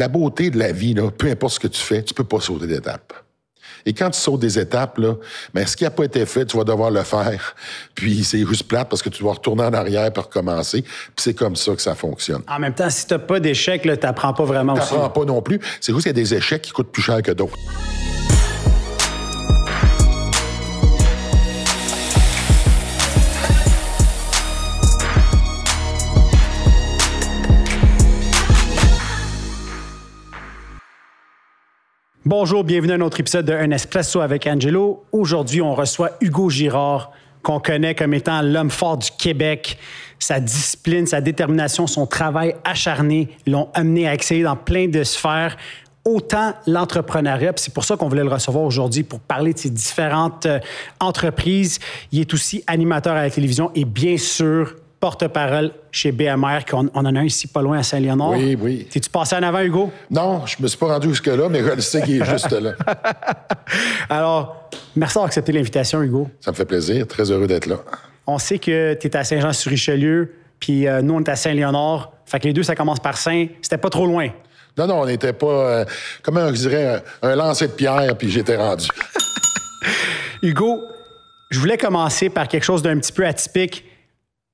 la beauté de la vie, là, peu importe ce que tu fais, tu peux pas sauter d'étape. Et quand tu sautes des étapes, là, ben, ce qui n'a pas été fait, tu vas devoir le faire. Puis c'est juste plate parce que tu dois retourner en arrière pour recommencer. Puis c'est comme ça que ça fonctionne. En même temps, si tu n'as pas d'échec, tu n'apprends pas vraiment aussi. Tu n'apprends pas non plus. C'est juste qu'il y a des échecs qui coûtent plus cher que d'autres. Bonjour, bienvenue à un autre épisode de Un Espresso avec Angelo. Aujourd'hui, on reçoit Hugo Girard, qu'on connaît comme étant l'homme fort du Québec. Sa discipline, sa détermination, son travail acharné l'ont amené à exceller dans plein de sphères autant l'entrepreneuriat. C'est pour ça qu'on voulait le recevoir aujourd'hui pour parler de ses différentes euh, entreprises. Il est aussi animateur à la télévision et bien sûr porte-parole chez BMR, qu'on on en a un ici pas loin à Saint-Léonard. Oui, oui. T'es-tu passé en avant, Hugo? Non, je me suis pas rendu jusque-là, mais je sais qu'il est juste là. Alors, merci d'avoir accepté l'invitation, Hugo. Ça me fait plaisir. Très heureux d'être là. On sait que tu es à Saint-Jean-sur-Richelieu, puis euh, nous, on est à Saint-Léonard. Fait que les deux, ça commence par Saint. C'était pas trop loin. Non, non, on n'était pas, euh, comment je dirais, un, lancer de pierre, puis j'étais rendu. Hugo, je voulais commencer par quelque chose d'un petit peu atypique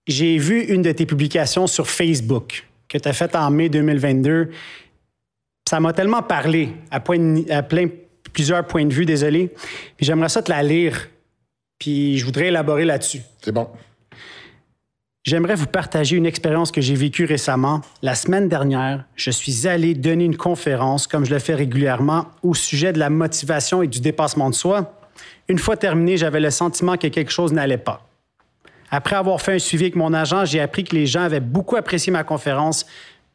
j'ai vu une de tes publications sur Facebook que tu as faite en mai 2022. Ça m'a tellement parlé à, plein, plusieurs points de vue, désolé. Puis j'aimerais ça te la lire. Puis je voudrais élaborer là-dessus. C'est bon. J'aimerais vous partager une expérience que j'ai vécue récemment. La semaine dernière, je suis allé donner une conférence, comme je le fais régulièrement, au sujet de la motivation et du dépassement de soi. Une fois terminé, j'avais le sentiment que quelque chose n'allait pas. Après avoir fait un suivi avec mon agent, j'ai appris que les gens avaient beaucoup apprécié ma conférence.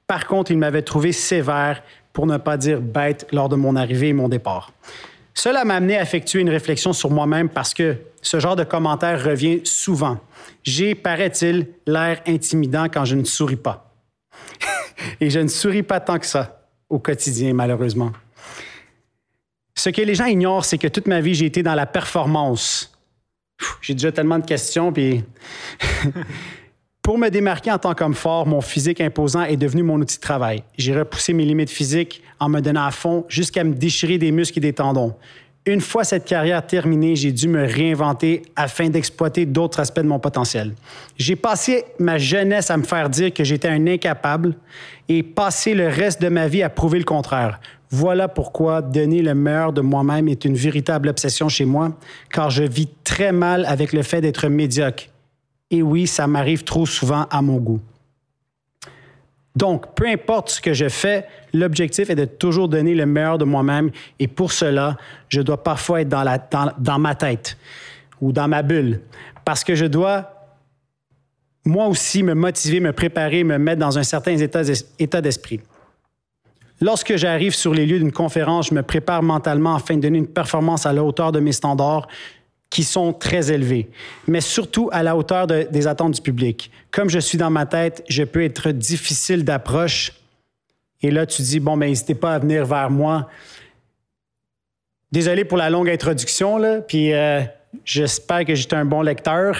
Par contre, ils m'avaient trouvé sévère, pour ne pas dire bête, lors de mon arrivée et mon départ. Cela m'a amené à effectuer une réflexion sur moi-même parce que ce genre de commentaire revient souvent. J'ai, paraît-il, l'air intimidant quand je ne souris pas. et je ne souris pas tant que ça au quotidien, malheureusement. Ce que les gens ignorent, c'est que toute ma vie, j'ai été dans la performance, j'ai déjà tellement de questions, puis. Pour me démarquer en tant qu'homme fort, mon physique imposant est devenu mon outil de travail. J'ai repoussé mes limites physiques en me donnant à fond jusqu'à me déchirer des muscles et des tendons. Une fois cette carrière terminée, j'ai dû me réinventer afin d'exploiter d'autres aspects de mon potentiel. J'ai passé ma jeunesse à me faire dire que j'étais un incapable et passé le reste de ma vie à prouver le contraire. Voilà pourquoi donner le meilleur de moi-même est une véritable obsession chez moi, car je vis très mal avec le fait d'être médiocre. Et oui, ça m'arrive trop souvent à mon goût. Donc, peu importe ce que je fais, l'objectif est de toujours donner le meilleur de moi-même et pour cela, je dois parfois être dans, dans, ma tête ou dans ma bulle parce que je dois moi aussi me motiver, me préparer, me mettre dans un certain état d'esprit. Lorsque j'arrive sur les lieux d'une conférence, je me prépare mentalement afin de donner une performance à la hauteur de mes standards qui sont très élevés, mais surtout à la hauteur des attentes du public. Comme je suis dans ma tête, je peux être difficile d'approche. Et là, tu dis, bon, mais ben, n'hésitez pas à venir vers moi. Désolé pour la longue introduction, puis euh, j'espère que j'étais un bon lecteur,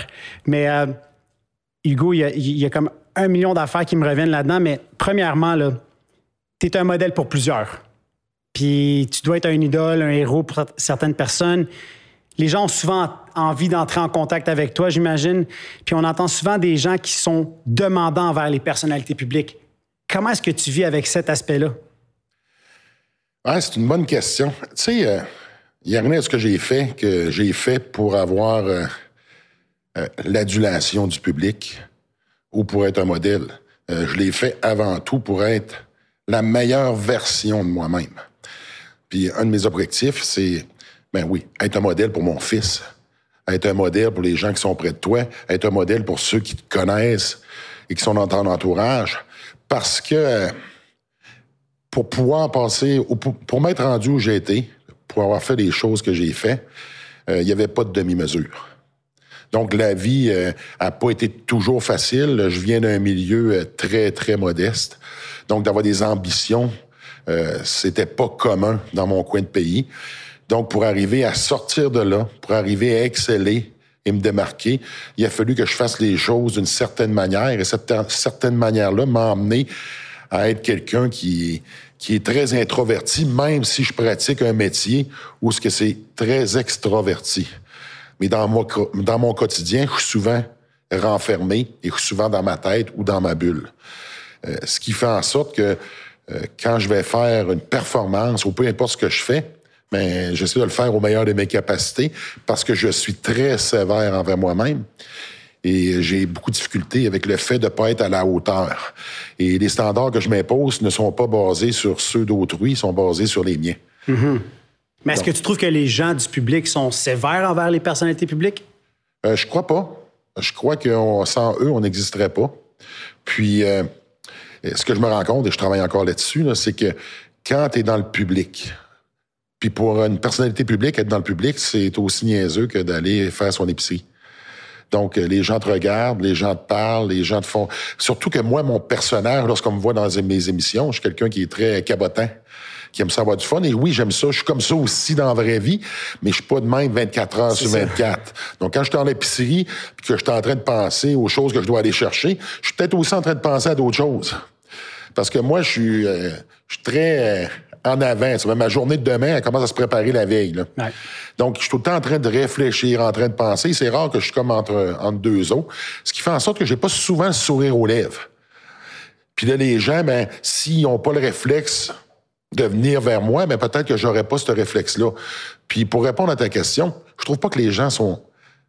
mais euh, Hugo, il y, a, y, a, comme un million d'affaires qui me reviennent là-dedans, mais premièrement, là, tu es un modèle pour plusieurs. Puis tu dois être un idole, un héros pour certaines personnes. Les gens ont souvent envie d'entrer en contact avec toi, j'imagine. Puis on entend souvent des gens qui sont demandants envers les personnalités publiques. Comment est-ce que tu vis avec cet aspect-là? c'est une bonne question. Tu sais, il euh, a rien ce que j'ai fait que j'ai fait pour avoir euh, euh, l'adulation du public ou pour être un modèle? je l'ai fait avant tout pour être la meilleure version de moi-même. Puis un de mes objectifs, c'est, ben oui, être un modèle pour mon fils, être un modèle pour les gens qui sont près de toi, être un modèle pour ceux qui te connaissent et qui sont dans ton entourage. Parce que pour pouvoir passer, pour, m'être rendu où j'ai été, pour avoir fait les choses que j'ai fait, euh, il n'y avait pas de demi-mesure. Donc, la vie n'a euh, pas été toujours facile. Je viens d'un milieu euh, très, très modeste. Donc, d'avoir des ambitions, euh, c'était pas commun dans mon coin de pays. Donc, pour arriver à sortir de là, pour arriver à exceller et me démarquer, il a fallu que je fasse les choses d'une certaine manière. Et cette certaine manière-là m'a amené à être quelqu'un qui, qui est très introverti, même si je pratique un métier où ce que c'est très extroverti. Mais dans mon, quotidien, je suis souvent renfermé et je suis souvent dans ma tête ou dans ma bulle. Euh, ce qui fait en sorte que euh, quand je vais faire une performance ou peu importe ce que je fais, mais j'essaie de le faire au meilleur de mes capacités parce que je suis très sévère envers moi-même. Et j'ai beaucoup de difficultés avec le fait de ne pas être à la hauteur. Et les standards que je m'impose ne sont pas basés sur ceux d'autrui, ils sont basés sur les miens. Mm-hmm. Mais est-ce que tu trouves que les gens du public sont sévères envers les personnalités publiques? Euh, je crois pas. Je crois que sans eux, on n'existerait pas. Puis, euh, ce que je me rends compte, et je travaille encore là-dessus, c'est que quand tu es dans le public, puis pour une personnalité publique, être dans le public, c'est aussi niaiseux que d'aller faire son épicerie. Donc, euh, les gens te regardent, les gens te parlent, les gens te font... Surtout que moi, mon personnage, lorsqu'on me voit dans mes émissions, je suis quelqu'un qui est très cabotin, qui aime ça avoir du fun. Et oui, j'aime ça. Je suis comme ça aussi dans la vraie vie, mais je suis pas de même 24 heures sur 24. Donc, quand je suis en épicerie, puis que je suis en train de penser aux choses que je dois aller chercher, je suis peut-être aussi en train de penser à d'autres choses. Parce que moi, je suis, euh, je suis très... Euh, en avant. ma journée de demain, elle commence à se préparer la veille. Donc, je suis tout le temps en train de réfléchir, en train de penser. C'est rare que je suis comme entre, entre deux eaux. Ce qui fait en sorte que j'ai pas souvent le sourire aux lèvres. Puis là, les gens, ben, s'ils n'ont pas le réflexe de venir vers moi, ben, peut-être que j'aurais pas ce réflexe-là. Puis pour répondre à ta question, je trouve pas que les gens sont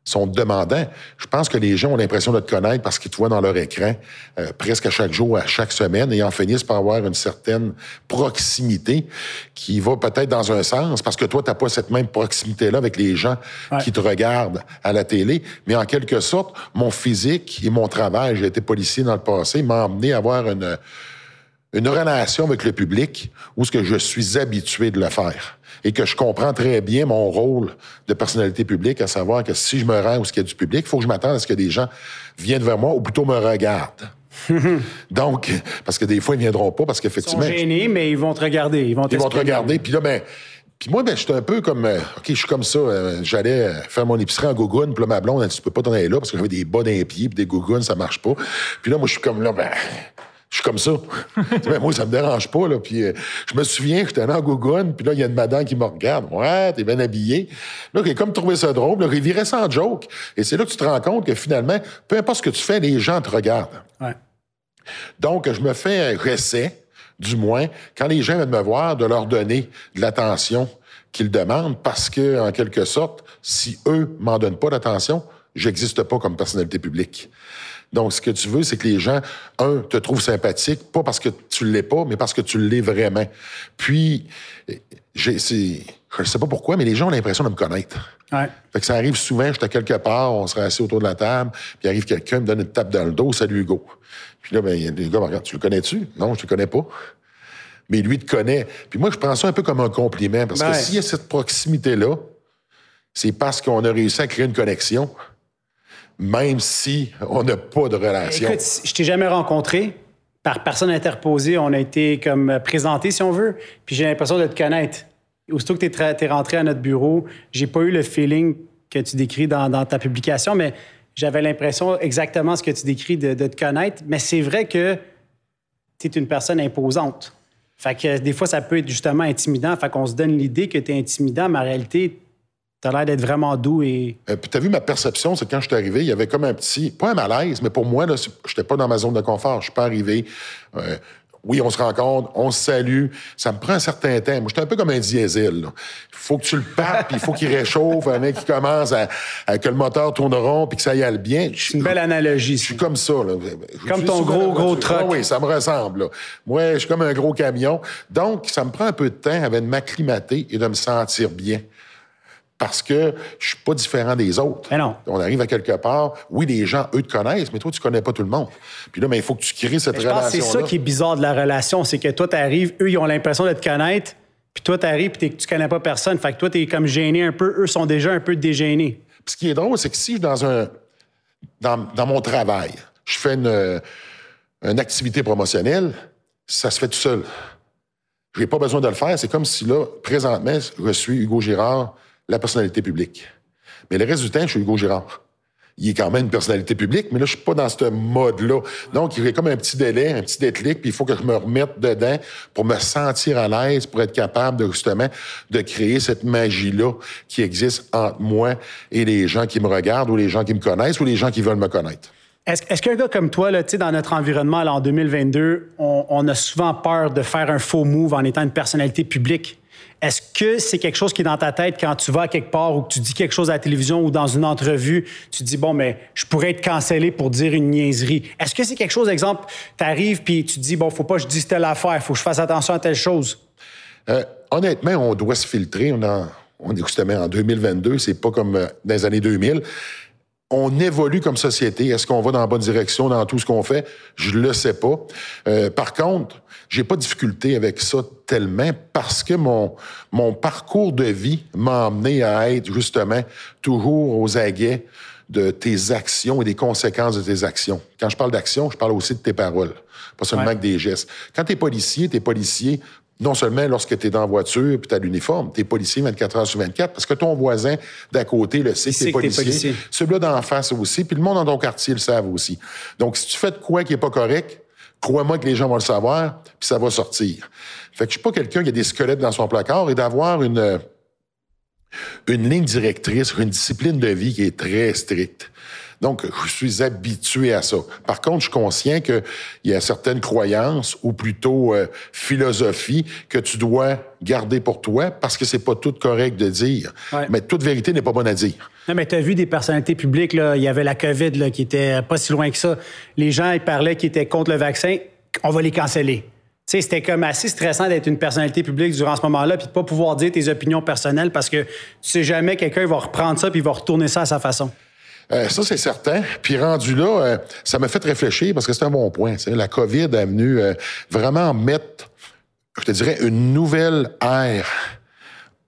sont demandants. Je pense que les gens ont l'impression de te connaître parce qu'ils te voient dans leur écran euh, presque à chaque jour, à chaque semaine, et en finissent par avoir une certaine proximité qui va peut-être dans un sens, parce que toi, tu n'as pas cette même proximité-là avec les gens qui te regardent à la télé. Mais en quelque sorte, mon physique et mon travail, j'ai été policier dans le passé, m'a amené à avoir une, une relation avec le public où ce que je suis habitué de le faire et que je comprends très bien mon rôle de personnalité publique, à savoir que si je me rends où il y a du public, il faut que je m'attende à ce que des gens viennent vers moi ou plutôt me regardent. Donc, parce que des fois, ils viendront pas parce qu'effectivement... Ils sont gênés, mais ils vont te regarder. Ils vont, ils vont te regarder. Puis là, ben... Puis moi, ben, j'étais un peu comme, euh, OK, je suis comme ça. Euh, j'allais euh, faire mon épicerie en gougoune. Puis là, ma blonde, elle dit, tu peux pas t'en aller là parce que j'avais des bas pied puis des gougounes, ça marche pas. Puis là, moi, je suis comme là, ben, je suis comme ça. ben, moi, ça me dérange pas. Là. Puis, euh, je me souviens, j'étais allé en Gougoune, puis là, il y a une madame qui me regarde. Ouais, t'es bien habillé. Là, j'ai comme trouvé ça drôle. Là, il virait sans joke. Et c'est là que tu te rends compte que finalement, peu importe ce que tu fais, les gens te regardent. Ouais. Donc, je me fais un recet, du moins, quand les gens viennent me voir, de leur donner de l'attention qu'ils demandent, parce que, en quelque sorte, si eux m'en donnent pas d'attention, j'existe pas comme personnalité publique. Donc, ce que tu veux, c'est que les gens, un, te trouvent sympathique, pas parce que tu l'es pas, mais parce que tu l'es vraiment. Puis, j'ai, je sais pas pourquoi, mais les gens ont l'impression de me connaître. Ouais. Fait que ça arrive souvent, j'étais quelque part, on serait assis autour de la table, puis arrive quelqu'un, me donne une tape dans le dos, salut Hugo. Puis là, ben, les gars me regardent, tu le connais-tu? Non, je le connais pas. Mais lui te connaît. Puis moi, je prends ça un peu comme un compliment, parce que s'il y a cette proximité-là, c'est parce qu'on a réussi à créer une connexion même si on n'a pas de relation. Écoute, je t'ai jamais rencontré. Par personne interposée, on a été comme présenté, si on veut, puis j'ai l'impression de te connaître. Aussitôt que tu es, rentré à notre bureau, j'ai pas eu le feeling que tu décris dans, ta publication, mais j'avais l'impression exactement ce que tu décris de, te connaître. Mais c'est vrai que tu es une personne imposante. Fait que des fois, ça peut être justement intimidant. Fait qu'on se donne l'idée que tu es intimidant, mais en réalité, T'as l'air d'être vraiment doux et. Euh, puis t'as vu ma perception, c'est quand je suis arrivé, il y avait comme un petit, pas un malaise, mais pour moi, là, j'étais pas dans ma zone de confort. Je suis pas arrivé. Euh, oui, on se rencontre, on se salue. Ça me prend un certain temps. Moi, j'étais un peu comme un diesel. Il faut que tu le partes, puis il faut qu'il réchauffe, un mec qui commence à, que le moteur tourne rond, puis que ça y aille bien. C'est une belle analogie. Je suis comme ça. Là. Comme ton gros, gros truck. oui, ça me ressemble. Là. Moi, je suis comme un gros camion. Donc, ça me prend un peu de temps avant de m'acclimater et de me sentir bien parce que je suis pas différent des autres. Mais non. On arrive à quelque part, oui, les gens, eux, te connaissent, mais toi, tu connais pas tout le monde. Puis là, mais il faut que tu crées cette relation-là. C'est ça qui est bizarre de la relation, c'est que toi, tu arrives, eux, ils ont l'impression de te connaître, puis toi, tu arrives, puis tu connais pas personne. Fait que toi, tu es comme gêné un peu, eux sont déjà un peu dégênés. Puis ce qui est drôle, c'est que si je dans un. Dans, mon travail, je fais une, une activité promotionnelle, ça se fait tout seul. Je n'ai pas besoin de le faire. C'est comme si là, présentement, je suis Hugo Girard, la personnalité publique. Mais le reste du temps, je suis Hugo Girard. il est quand même une personnalité publique, mais là, je suis pas dans ce mode-là. Donc, il y a comme un petit délai, un petit déclic, puis il faut que je me remette dedans pour me sentir à l'aise, pour être capable de, justement, de créer cette magie-là qui existe entre moi et les gens qui me regardent ou les gens qui me connaissent ou les gens qui veulent me connaître. Est-ce qu'un gars comme toi, dans notre environnement en 2022, on, a souvent peur de faire un faux move en étant une personnalité publique? Est-ce que c'est quelque chose qui est dans ta tête quand tu vas quelque part ou que tu dis quelque chose à la télévision ou dans une entrevue, tu dis, bon, mais je pourrais être cancellé pour dire une niaiserie? Est-ce que c'est quelque chose, exemple, tu arrives puis tu dis, bon, faut pas que je dise telle affaire, faut que je fasse attention à telle chose? Euh, honnêtement, on doit se filtrer. On, on est justement en 2022, c'est pas comme euh, dans les années 2000 on évolue comme société. Est-ce qu'on va dans la bonne direction dans tout ce qu'on fait? Je le sais pas. Euh, par contre, j'ai pas de difficulté avec ça tellement parce que mon, mon parcours de vie m'a amené à être justement toujours aux aguets de tes actions et des conséquences de tes actions. Quand je parle d'action, je parle aussi de tes paroles, pas seulement que des gestes. Quand tu es policier, tu es policier non seulement lorsque tu es dans la voiture puis tu as l'uniforme, tu es policier 24 heures sur 24 parce que ton voisin d'à côté le sait que tu es policier. Celui-là d'en face aussi, puis le monde dans ton quartier le savent aussi. Donc, si tu fais de quoi qui est pas correct, crois-moi que les gens vont le savoir, puis ça va sortir. Fait que je suis pas quelqu'un qui a des squelettes dans son placard et d'avoir une une ligne directrice, une discipline de vie qui est très stricte. Donc, je suis habitué à ça. Par contre, je suis conscient qu'il y a certaines croyances, ou plutôt euh, philosophies, que tu dois garder pour toi parce que c'est pas tout correct de dire. Mais toute vérité n'est pas bonne à dire. Non, mais tu as vu des personnalités publiques, là, il y avait la COVID là, qui était pas si loin que ça. Les gens, ils parlaient qui étaient contre le vaccin, on va les canceller. Tu sais, c'était comme assez stressant d'être une personnalité publique durant ce moment-là, puis de pas pouvoir dire tes opinions personnelles parce que tu sais jamais quelqu'un va reprendre ça puis va retourner ça à sa façon. Euh, ça, c'est certain. Puis rendu là, euh, ça m'a fait réfléchir parce que c'est un bon point. La COVID a venu euh, vraiment mettre, je te dirais, une nouvelle ère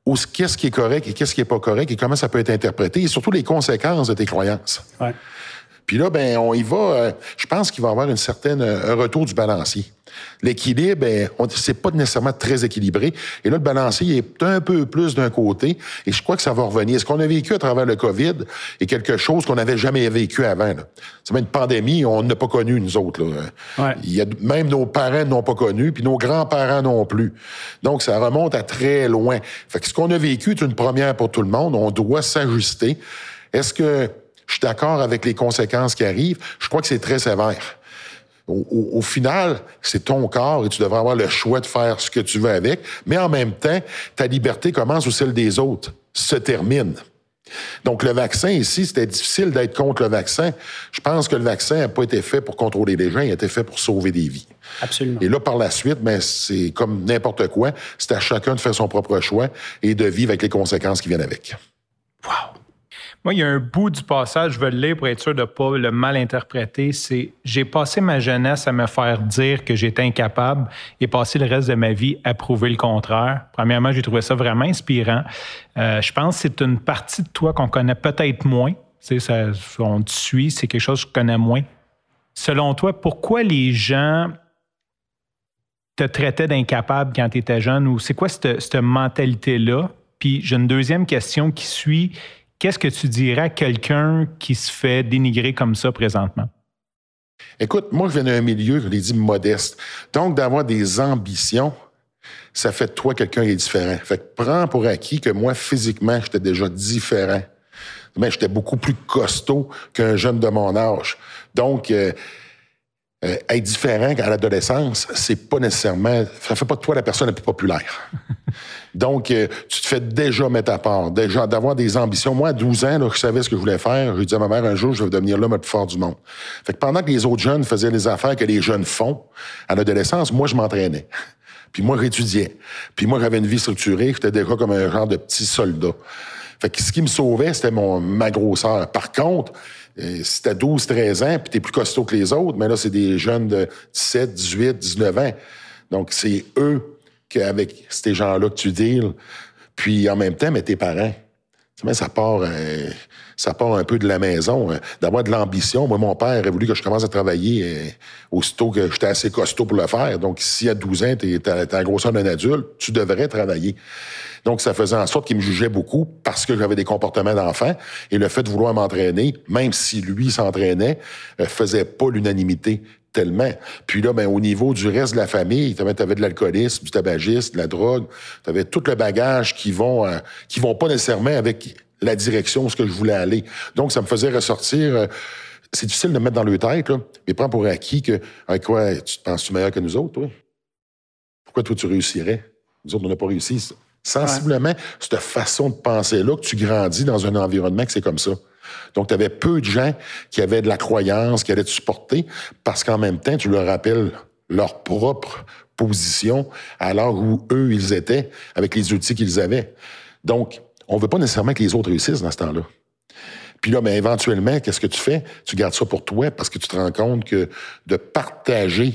où qu'est-ce qui est correct et qu'est-ce qui est pas correct et comment ça peut être interprété et surtout les conséquences de tes croyances. Ouais. Puis là, ben, on y va. je pense qu'il va y avoir une certaine un retour du balancier. L'équilibre, ben, c'est pas nécessairement très équilibré. Et là, le balancier est un peu plus d'un côté. Et je crois que ça va revenir. Ce qu'on a vécu à travers le COVID est quelque chose qu'on n'avait jamais vécu avant. C'est une pandémie, on n'a pas connu, nous autres. Il y a, même nos parents n'ont pas connu, puis nos grands-parents non plus. Donc, ça remonte à très loin. Fait que ce qu'on a vécu est une première pour tout le monde. On doit s'ajuster. Est-ce que je suis d'accord avec les conséquences qui arrivent? Je crois que c'est très sévère. Au, final, c'est ton corps et tu devrais avoir le choix de faire ce que tu veux avec, mais en même temps, ta liberté commence où celle des autres se termine. Donc, le vaccin ici, c'était difficile d'être contre le vaccin. Je pense que le vaccin n'a pas été fait pour contrôler les gens, il a été fait pour sauver des vies. Absolument. Et là, par la suite, ben, c'est comme n'importe quoi. C'est à chacun de faire son propre choix et de vivre avec les conséquences qui viennent avec. Wow! Moi, il y a un bout du passage, je veux le lire pour être sûr de ne pas le mal interpréter. C'est J'ai passé ma jeunesse à me faire dire que j'étais incapable et passé le reste de ma vie à prouver le contraire. Premièrement, j'ai trouvé ça vraiment inspirant. Euh, je pense que c'est une partie de toi qu'on connaît peut-être moins. Tu sais, ça, on te suit, c'est quelque chose que je connais moins. Selon toi, pourquoi les gens te traitaient d'incapable quand tu étais jeune ou c'est quoi cette, cette mentalité-là? Puis j'ai une deuxième question qui suit Qu'est-ce que tu dirais à quelqu'un qui se fait dénigrer comme ça présentement? Écoute, moi, je viens d'un milieu, je l'ai dit, modeste. Donc, d'avoir des ambitions, ça fait de toi quelqu'un qui est différent. Fait que prends pour acquis que moi, physiquement, j'étais déjà différent. Mais j'étais beaucoup plus costaud qu'un jeune de mon âge. Donc, euh, euh, être différent à l'adolescence, c'est pas nécessairement, ça fait pas de toi la personne la plus populaire. Donc, euh, tu te fais déjà mettre à part, déjà d'avoir des ambitions. Moi, à 12 ans, là, je savais ce que je voulais faire. Je disais à ma mère un jour, je vais devenir l'homme le plus fort du monde. Fait que pendant que les autres jeunes faisaient les affaires que les jeunes font à l'adolescence, moi, je m'entraînais. Puis moi, j'étudiais. Puis moi, j'avais une vie structurée. J'étais déjà comme un genre de petit soldat. Fait que ce qui me sauvait, c'était mon ma grosseur. Par contre, si t'as 12, 13 ans, puis t'es plus costaud que les autres, mais là, c'est des jeunes de 17, 18, 19 ans. Donc, c'est eux qu'avec ces gens-là que tu deals. Puis, en même temps, mais tes parents. ça part, euh, ça part un peu de la maison, euh, d'avoir de l'ambition. Moi, mon père a voulu que je commence à travailler euh, aussitôt que j'étais assez costaud pour le faire. Donc, si à 12 ans, tu es, à la grosseur d'un adulte, tu devrais travailler. Donc, ça faisait en sorte qu'il me jugeait beaucoup parce que j'avais des comportements d'enfant. Et le fait de vouloir m'entraîner, même si lui s'entraînait, faisait pas l'unanimité tellement. Puis là, ben, au niveau du reste de la famille, tu avais, de l'alcoolisme, du tabagisme, de la drogue, tu avais tout le bagage qui vont euh, qui vont pas nécessairement avec la direction où ce que je voulais aller. Donc, ça me faisait ressortir... Euh, c'est difficile de mettre dans le tête, là, mais prends pour acquis que, avec quoi, tu te penses-tu meilleur que nous autres, toi? Pourquoi toi, tu réussirais? Nous autres, on n'a pas réussi. Sensiblement, cette façon de penser-là, que tu grandis dans un environnement que c'est comme ça. Donc, tu avais peu de gens qui avaient de la croyance, qui allaient te supporter, parce qu'en même temps, tu leur rappelles leur propre position à l'heure où eux, ils étaient, avec les outils qu'ils avaient. Donc, on veut pas nécessairement que les autres réussissent dans ce temps-là. Puis là, mais ben, éventuellement, qu'est-ce que tu fais? Tu gardes ça pour toi parce que tu te rends compte que de partager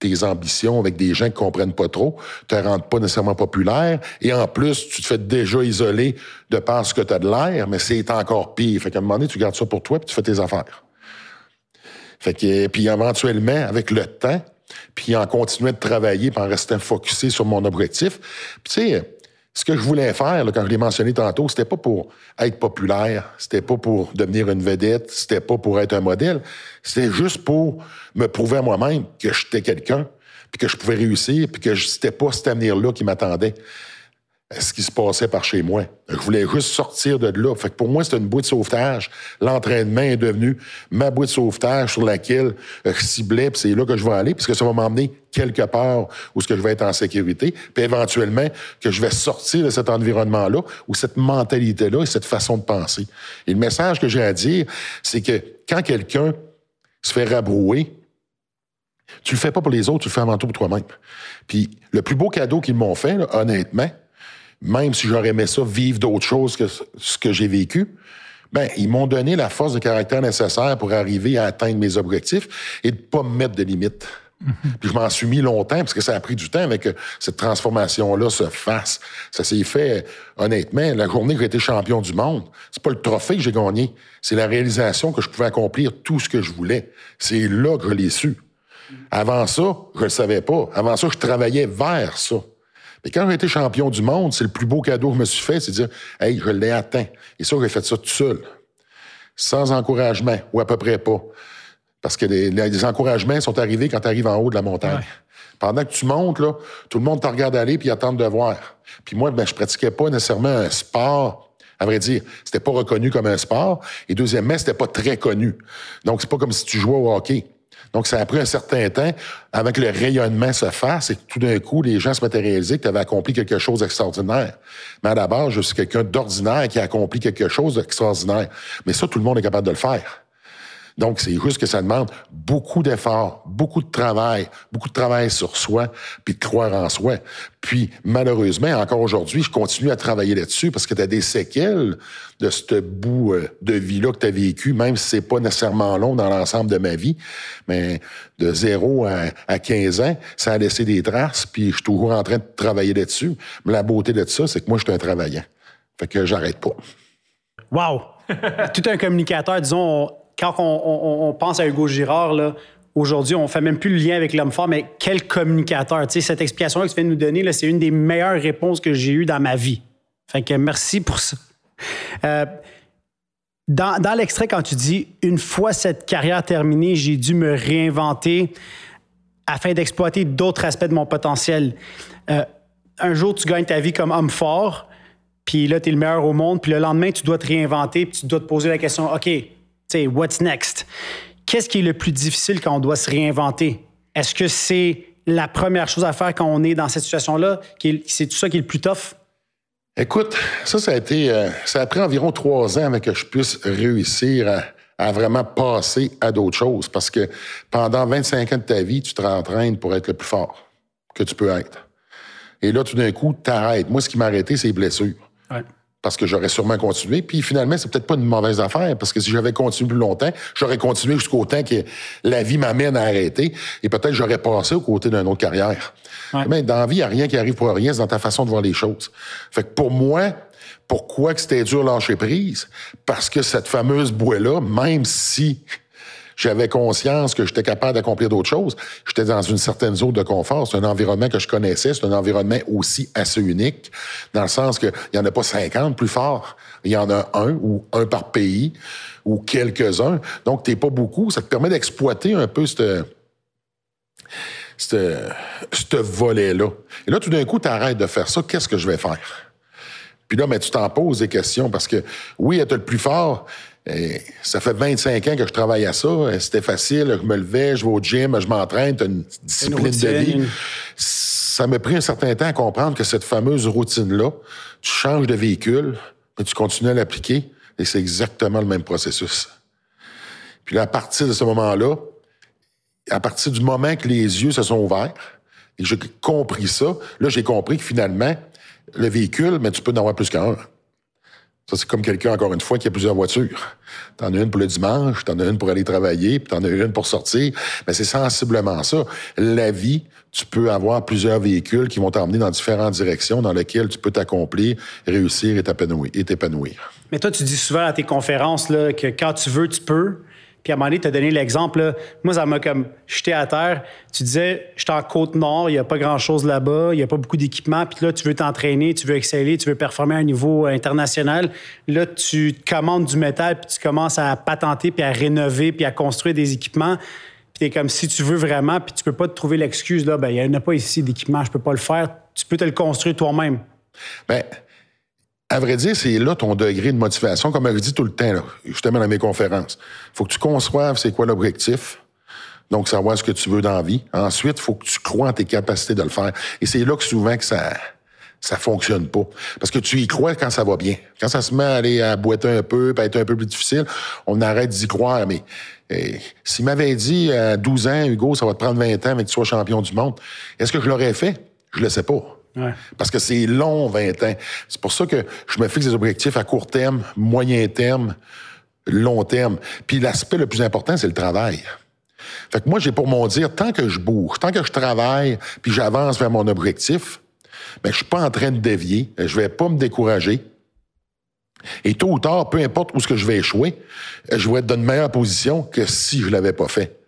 tes ambitions avec des gens qui comprennent pas trop, te rendent pas nécessairement populaire, et en plus, tu te fais déjà isoler de par ce que tu as de l'air, mais c'est encore pire. Fait qu'à un moment donné, tu gardes ça pour toi, puis tu fais tes affaires. Fait que, puis éventuellement, avec le temps, puis en continuant de travailler, puis en restant focusé sur mon objectif, puis tu sais, ce que je voulais faire, là, quand je l'ai mentionné tantôt, c'était pas pour être populaire, c'était pas pour devenir une vedette, c'était pas pour être un modèle, c'était juste pour me prouver à moi-même que j'étais quelqu'un, puis que je pouvais réussir, puis que c'était pas cet avenir-là qui m'attendait ce qui se passait par chez moi. Je voulais juste sortir de là. Fait que pour moi, c'était une bouée de sauvetage. L'entraînement est devenu ma bouée de sauvetage sur laquelle je ciblais, puis c'est là que je vais aller, puisque ça va m'emmener quelque part où ce que je vais être en sécurité, puis éventuellement que je vais sortir de cet environnement-là, ou cette mentalité-là et cette façon de penser. Et le message que j'ai à dire, c'est que quand quelqu'un se fait rabrouer, tu le fais pas pour les autres, tu le fais avant tout pour toi-même. Puis le plus beau cadeau qu'ils m'ont fait, honnêtement, même si j'aurais aimé ça vivre d'autres choses que ce que j'ai vécu, ben, ils m'ont donné la force de caractère nécessaire pour arriver à atteindre mes objectifs et de pas me mettre de limites. Mhm. Puis je m'en suis mis longtemps parce que ça a pris du temps avec que cette transformation-là se fasse. Ça s'est fait, honnêtement, la journée que j'ai été champion du monde, c'est pas le trophée que j'ai gagné, c'est la réalisation que je pouvais accomplir tout ce que je voulais. C'est là que je l'ai su. Avant ça, je le savais pas. Avant ça, je travaillais vers ça. Mais quand j'ai été champion du monde, c'est le plus beau cadeau que je me suis fait, c'est de dire, hey, je l'ai atteint. Et ça, j'ai fait ça tout seul. Sans encouragement, ou à peu près pas. Parce que les, encouragements sont arrivés quand tu arrives en haut de la montagne. Pendant que tu montes, là, tout le monde te regarde aller puis attend de voir. Puis moi, ben, je pratiquais pas nécessairement un sport. À vrai dire, c'était pas reconnu comme un sport. Et deuxièmement, c'était pas très connu. Donc, c'est pas comme si tu jouais au hockey. Donc, ça a pris un certain temps avant que le rayonnement se fasse et que tout d'un coup, les gens se mettent à réaliser que tu avais accompli quelque chose d'extraordinaire. Mais à la base, je suis quelqu'un d'ordinaire qui a accompli quelque chose d'extraordinaire. Mais ça, tout le monde est capable de le faire. Donc, c'est juste que ça demande beaucoup d'efforts, beaucoup de travail, beaucoup de travail sur soi, puis de croire en soi. Puis, malheureusement, encore aujourd'hui, je continue à travailler là-dessus parce que tu as des séquelles de ce bout euh, de vie-là que tu as vécu, même si c'est pas nécessairement long dans l'ensemble de ma vie. Mais de 0 à, 15 ans, ça a laissé des traces, puis je suis toujours en train de travailler là-dessus. Mais la beauté de ça, c'est que moi, je suis un travaillant. Fait que j'arrête pas. Wow! Tout un communicateur, disons, quand on, pense à Hugo Girard, aujourd'hui, on fait même plus le lien avec l'homme fort, mais quel communicateur. Tu sais, cette explication-là que tu viens de nous donner, c'est une des meilleures réponses que j'ai eues dans ma vie. Fait que merci pour ça. Euh, dans, l'extrait, quand tu dis une fois cette carrière terminée, j'ai dû me réinventer afin d'exploiter d'autres aspects de mon potentiel. Euh, un jour, tu gagnes ta vie comme homme fort, puis là, tu es le meilleur au monde, puis le lendemain, tu dois te réinventer, puis tu dois te poser la question OK, sais, what's next? Qu'est-ce qui est le plus difficile quand on doit se réinventer? Est-ce que c'est la première chose à faire quand on est dans cette situation-là? C'est tout ça qui est le plus tough? Écoute, ça, ça a été. Euh, ça a pris environ trois ans avant que je puisse réussir à, à vraiment passer à d'autres choses. Parce que pendant 25 ans de ta vie, tu te rentraînes pour être le plus fort que tu peux être. Et là, tout d'un coup, tu arrêtes. Moi, ce qui m'a arrêté, c'est les blessures. Ouais parce que j'aurais sûrement continué. Puis finalement, c'est peut-être pas une mauvaise affaire, parce que si j'avais continué plus longtemps, j'aurais continué jusqu'au temps que la vie m'amène à arrêter, et peut-être j'aurais passé aux côtés d'une autre carrière. Mais dans la vie, il n'y a rien qui arrive pour rien, c'est dans ta façon de voir les choses. Fait que pour moi, pourquoi que c'était dur lâcher prise? Parce que cette fameuse bouée-là, même si j'avais conscience que j'étais capable d'accomplir d'autres choses, j'étais dans une certaine zone de confort. C'est un environnement que je connaissais, c'est un environnement aussi assez unique, dans le sens qu'il n'y en a pas 50 plus forts. Il y en a un ou un par pays ou quelques-uns. Donc, t'es pas beaucoup. Ça te permet d'exploiter un peu cette ce volet-là. Et là, tout d'un coup, tu arrêtes de faire ça. Qu'est-ce que je vais faire? Puis là, mais tu t'en poses des questions parce que, oui, être le plus fort, et ça fait 25 ans que je travaille à ça. C'était facile. Je me levais, je vais au gym, je m'entraîne, tu une discipline de vie. Ça m'a pris un certain temps à comprendre que cette fameuse routine-là, tu changes de véhicule, mais tu continues à l'appliquer, et c'est exactement le même processus. Puis là, à partir de ce moment-là, à partir du moment que les yeux se sont ouverts et que j'ai compris ça, là, j'ai compris que finalement, le véhicule, mais tu peux en avoir plus qu'un. C'est comme quelqu'un, encore une fois, qui a plusieurs voitures. T'en as une pour le dimanche, t'en as une pour aller travailler, puis t'en as une pour sortir. Mais c'est sensiblement ça. La vie, tu peux avoir plusieurs véhicules qui vont t'emmener dans différentes directions dans lesquelles tu peux t'accomplir, réussir et t'épanouir. Mais toi, tu dis souvent à tes conférences là, que quand tu veux, tu peux. Puis à un moment donné, tu as donné l'exemple. Moi, ça m'a comme jeté à terre. Tu disais, je suis en Côte-Nord, il n'y a pas grand-chose là-bas, il n'y a pas beaucoup d'équipement. Puis là, tu veux t'entraîner, tu veux exceller, tu veux performer à un niveau international. Là, tu commandes du métal, puis tu commences à patenter, puis à rénover, puis à construire des équipements. Puis es comme, si tu veux vraiment, puis tu peux pas te trouver l'excuse, là, ben il n'y en a pas ici d'équipement, je peux pas le faire. Tu peux te le construire toi-même. Bien, à vrai dire, c'est là ton degré de motivation, comme je dit tout le temps, là, justement dans mes conférences. faut que tu conçoives c'est quoi l'objectif. Donc, savoir ce que tu veux dans la vie. Ensuite, faut que tu crois en tes capacités de le faire. Et c'est là que souvent que ça ça fonctionne pas. Parce que tu y crois quand ça va bien. Quand ça se met à aller à boiter un peu, à être un peu plus difficile, on arrête d'y croire. Mais s'il m'avait dit à 12 ans, Hugo, ça va te prendre 20 ans mais que tu sois champion du monde, est-ce que je l'aurais fait? Je le sais pas. Parce que c'est long, 20 ans. C'est pour ça que je me fixe des objectifs à court terme, moyen terme, long terme. Puis l'aspect le plus important, c'est le travail. Fait que moi, j'ai pour mon dire, tant que je bouge, tant que je travaille, puis j'avance vers mon objectif, ben, je suis pas en train de dévier, je vais pas me décourager. Et tôt ou tard, peu importe où ce que je vais échouer, je vais être dans une meilleure position que si je l'avais pas fait.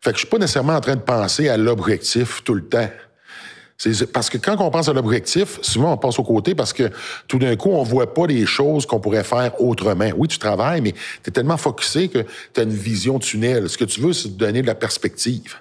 Fait que je suis pas nécessairement en train de penser à l'objectif tout le temps. Parce que quand on pense à l'objectif, souvent on passe au côté parce que tout d'un coup, on voit pas les choses qu'on pourrait faire autrement. Oui, tu travailles, mais tu es tellement focusé que tu as une vision tunnel. Ce que tu veux, c'est te donner de la perspective.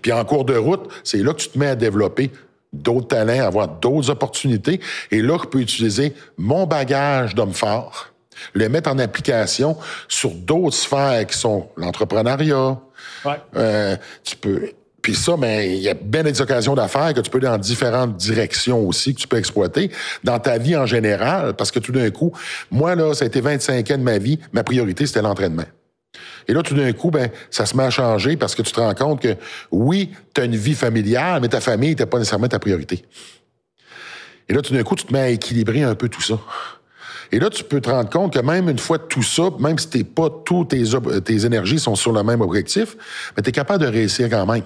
Puis en cours de route, c'est là que tu te mets à développer d'autres talents, avoir d'autres opportunités. Et là, je peux utiliser mon bagage d'homme fort, le mettre en application sur d'autres sphères qui sont l'entrepreneuriat. Ouais. Euh, tu peux puis ça, ben, il y a bien des occasions d'affaires que tu peux dans différentes directions aussi, que tu peux exploiter dans ta vie en général, parce que tout d'un coup, moi, là, ça a été 25 ans de ma vie, ma priorité, c'était l'entraînement. Et là, tout d'un coup, ben, ça se met à changer parce que tu te rends compte que, oui, tu as une vie familiale, mais ta famille n'était pas nécessairement ta priorité. Et là, tout d'un coup, tu te mets à équilibrer un peu tout ça. Et là, tu peux te rendre compte que même une fois tout ça, même si t'es pas tous tes, énergies sont sur le même objectif, mais tu es capable de réussir quand même.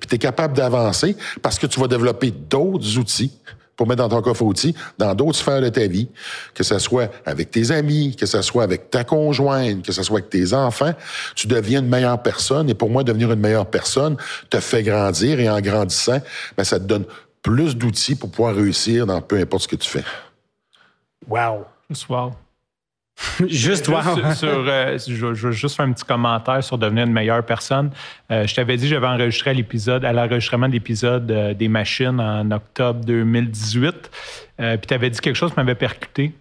Puis tu es capable d'avancer parce que tu vas développer d'autres outils pour mettre dans ton coffre outils dans d'autres sphères de ta vie, que ce soit avec tes amis, que ce soit avec ta conjointe, que ce soit avec tes enfants, tu deviens une meilleure personne. Et pour moi, devenir une meilleure personne te fait grandir et en grandissant, ben, ça te donne plus d'outils pour pouvoir réussir dans peu importe ce que tu fais. Wow! Juste wow. juste wow. Euh, je, veux juste faire un petit commentaire sur devenir une meilleure personne. Euh, je t'avais dit que j'avais enregistré l'épisode, à l'enregistrement de l'épisode euh, des machines en octobre 2018. puis tu avais dit quelque chose qui m'avait percuté.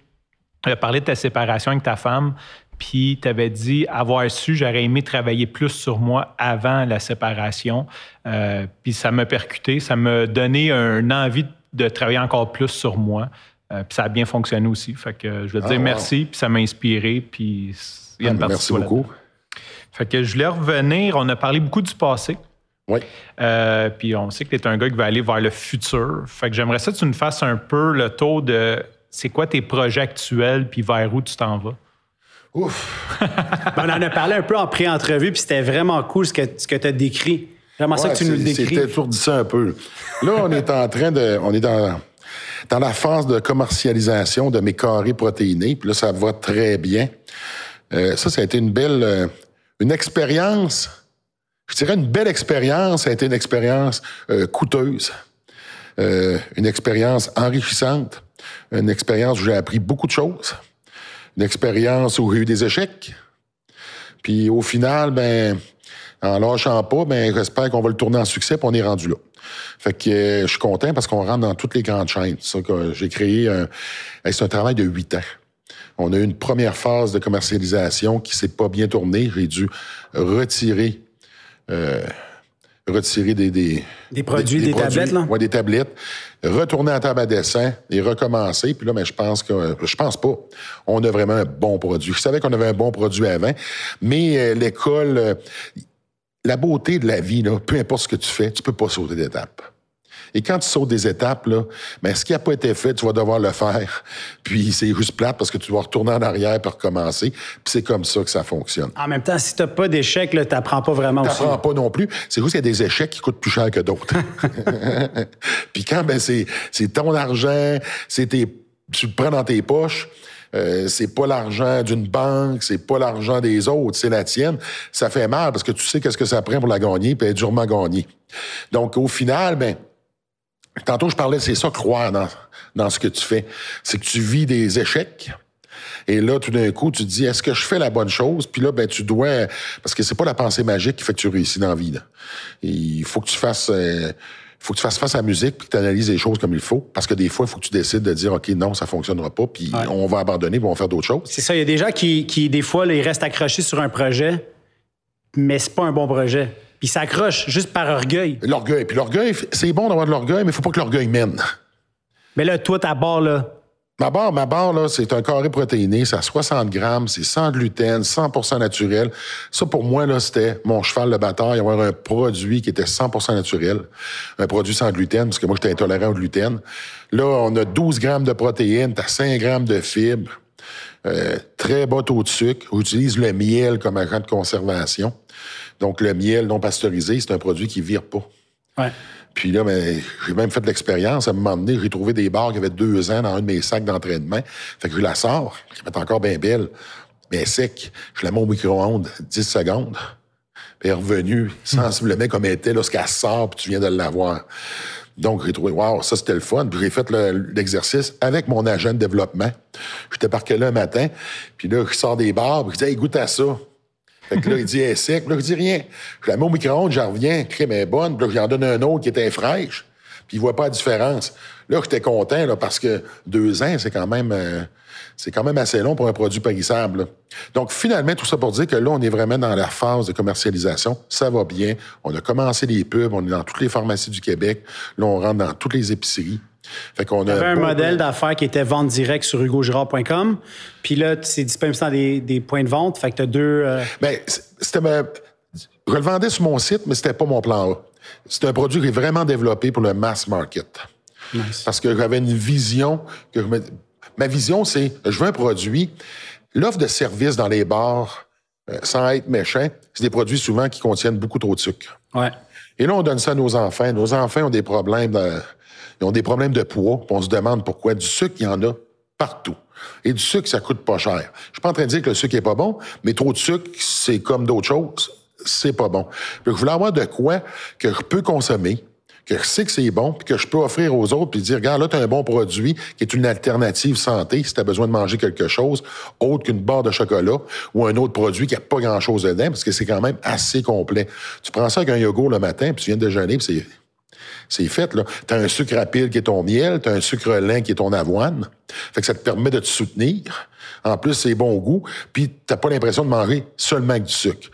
Tu parlé de ta séparation avec ta femme. Puis tu avais dit avoir su, j'aurais aimé travailler plus sur moi avant la séparation. puis ça m'a percuté, ça m'a donné une envie de travailler encore plus sur moi. Euh, puis ça a bien fonctionné aussi. Fait que je veux te dire ah, merci, puis ça m'a inspiré, puis il y a une ah, Merci beaucoup. Fait que je voulais revenir. On a parlé beaucoup du passé. Oui. Euh, puis on sait que tu es un gars qui va aller vers le futur. Fait que j'aimerais ça que tu nous fasses un peu le tour de c'est quoi tes projets actuels, puis vers où tu t'en vas? Ouf! Ben, on en a parlé un peu en pré-entrevue, puis c'était vraiment cool ce que, ce que tu as décrit. Vraiment ça que tu nous le décris. C'était ça un peu. Là, on est en train de. On est dans dans la phase de commercialisation de mes carrés protéinés. Puis là, ça va très bien. Euh, ça, ça a été une belle, euh, une expérience. Je dirais une belle expérience. Ça a été une expérience euh, coûteuse, une expérience enrichissante, une expérience où j'ai appris beaucoup de choses, une expérience où j'ai eu des échecs. Puis au final, ben, en lâchant pas, ben, j'espère qu'on va le tourner en succès, puis on est rendu là. Fait que euh, je suis content parce qu'on rentre dans toutes les grandes chaînes. Ça que j'ai créé un, c'est un travail de huit ans. On a eu une première phase de commercialisation qui s'est pas bien tournée. J'ai dû retirer euh, retirer des, des, des produits, des, tablettes, là? Ouais, des tablettes, retourner à table à dessin et recommencer. Puis là, mais je pense que je pense pas. On a vraiment un bon produit. Je savais qu'on avait un bon produit avant, mais euh, l'école, la beauté de la vie, là, peu importe ce que tu fais, tu peux pas sauter d'étape. Et quand tu sautes des étapes, là, ben, ce qui n'a pas été fait, tu vas devoir le faire. Puis c'est juste plate parce que tu dois retourner en arrière pour recommencer. Puis c'est comme ça que ça fonctionne. En même temps, si tu n'as pas d'échecs, tu n'apprends pas vraiment Tu n'apprends pas non plus. C'est juste qu'il y a des échecs qui coûtent plus cher que d'autres. Puis quand ben, c'est ton argent, c'est tes, tu le prends dans tes poches, euh, c'est pas l'argent d'une banque, c'est pas l'argent des autres, c'est la tienne. Ça fait mal parce que tu sais qu'est-ce que ça prend pour la gagner, puis elle est durement gagnée. Donc, au final, ben, tantôt je parlais, c'est ça croire dans, dans ce que tu fais. C'est que tu vis des échecs. Et là, tout d'un coup, tu te dis, est-ce que je fais la bonne chose? Puis là, ben, tu dois, parce que c'est pas la pensée magique qui fait que tu réussis dans la vie. Il faut que tu fasses, euh, faut que tu fasses face à la musique puis que tu analyses les choses comme il faut. Parce que des fois, il faut que tu décides de dire, OK, non, ça fonctionnera pas, puis on va abandonner, puis on va faire d'autres choses. C'est ça. Il y a des gens qui, qui des fois, ils restent accrochés sur un projet, mais c'est pas un bon projet. Puis ça accroche juste par orgueil. L'orgueil. Puis l'orgueil, c'est bon d'avoir de l'orgueil, mais il faut pas que l'orgueil mène. Mais là, toi, ta barre, là, Ma barre, ma barre, là, c'est un carré protéiné, c'est à 60 grammes, c'est sans gluten, 100% naturel. Ça, pour moi, là, c'était mon cheval de bataille, avoir un produit qui était 100% naturel, un produit sans gluten, parce que moi, j'étais intolérant au gluten. Là, on a 12 grammes de protéines, t'as 5 grammes de fibres, euh, très bas taux de sucre. J'utilise le miel comme agent de conservation. Donc, le miel non pasteurisé, c'est un produit qui vire pas. Ouais. Puis là, ben, j'ai même fait de l'expérience. À un moment donné, j'ai trouvé des barres qui avaient deux ans dans un de mes sacs d'entraînement. Fait que je la sors, qui est encore bien belle, bien sec. Je la mets au micro-ondes 10 secondes. Puis elle est revenue sensiblement comme elle était lorsqu'elle sort, puis tu viens de l'avoir. Donc, j'ai trouvé, waouh, ça, c'était le fun. Puis j'ai fait l'exercice avec mon agent de développement. J'étais parqué là un matin, puis là, je sors des barres, puis je dis, hey, goûte à ça. Fait que là, il dit, elle est sec. Là, je dis rien. Je la mets au micro-ondes, j'en reviens, crème est bonne. Puis là, j'en donne un autre qui était fraîche. Puis il voit pas la différence. Là, j'étais content, là, parce que deux ans, c'est quand même, euh, c'est quand même assez long pour un produit périssable. Donc, finalement, tout ça pour dire que là, on est vraiment dans la phase de commercialisation. Ça va bien. On a commencé les pubs. On est dans toutes les pharmacies du Québec. Là, on rentre dans toutes les épiceries. Fait qu'on a. un modèle d'affaires qui était vente directe sur hugogirard.com. Puis là, c'est disponible dans des, des, points de vente. Fait que tu as deux. Euh... Bien, c'était. Je le vendais sur mon site, mais c'était pas mon plan A. C'est un produit qui est vraiment développé pour le mass market. Parce que j'avais une vision. Que Ma vision, c'est je veux un produit. L'offre de service dans les bars, euh, sans être méchant, c'est des produits souvent qui contiennent beaucoup trop de sucre. Ouais. Et là, on donne ça à nos enfants. Nos enfants ont des problèmes de ils ont des problèmes de poids. on se demande pourquoi. Du sucre, il y en a partout. Et du sucre, ça coûte pas cher. Je suis pas en train de dire que le sucre est pas bon, mais trop de sucre, c'est comme d'autres choses. C'est pas bon. je voulais avoir de quoi que je peux consommer, que je sais que c'est bon, puis que je peux offrir aux autres, puis dire, regarde, là, tu as un bon produit qui est une alternative santé si tu as besoin de manger quelque chose autre qu'une barre de chocolat ou un autre produit qui a pas grand-chose dedans, parce que c'est quand même assez complet. Tu prends ça avec un yogourt le matin, puis tu viens de déjeuner, puis c'est c'est fait, là. T'as un sucre rapide qui est ton miel, t'as un sucre lent qui est ton avoine. Fait que ça te permet de te soutenir. En plus, c'est bon goût. Puis t'as pas l'impression de manger seulement avec du sucre.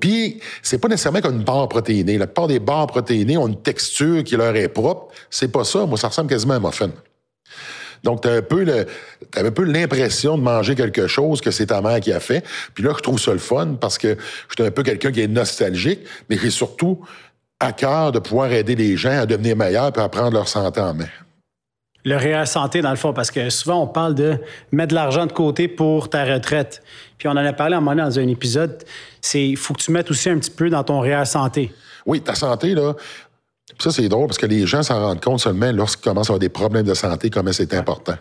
Puis c'est pas nécessairement comme une barre protéinée. La plupart des barres protéinées ont une texture qui leur est propre. C'est pas ça. Moi, ça ressemble quasiment à un muffin. Donc, t'as un peu le, un peu l'impression de manger quelque chose que c'est ta mère qui a fait. Puis là, je trouve ça le fun parce que je suis un peu quelqu'un qui est nostalgique, mais est surtout à cœur de pouvoir aider les gens à devenir meilleurs et à prendre leur santé en main. Le réel santé, dans le fond, parce que souvent, on parle de mettre de l'argent de côté pour ta retraite. Puis on en a parlé à un moment dans un épisode. C'est faut que tu mettes aussi un petit peu dans ton réel santé. Oui, ta santé, là, Ça, c'est drôle parce que les gens s'en rendent compte seulement lorsqu'ils commencent à avoir des problèmes de santé, comment c'est important.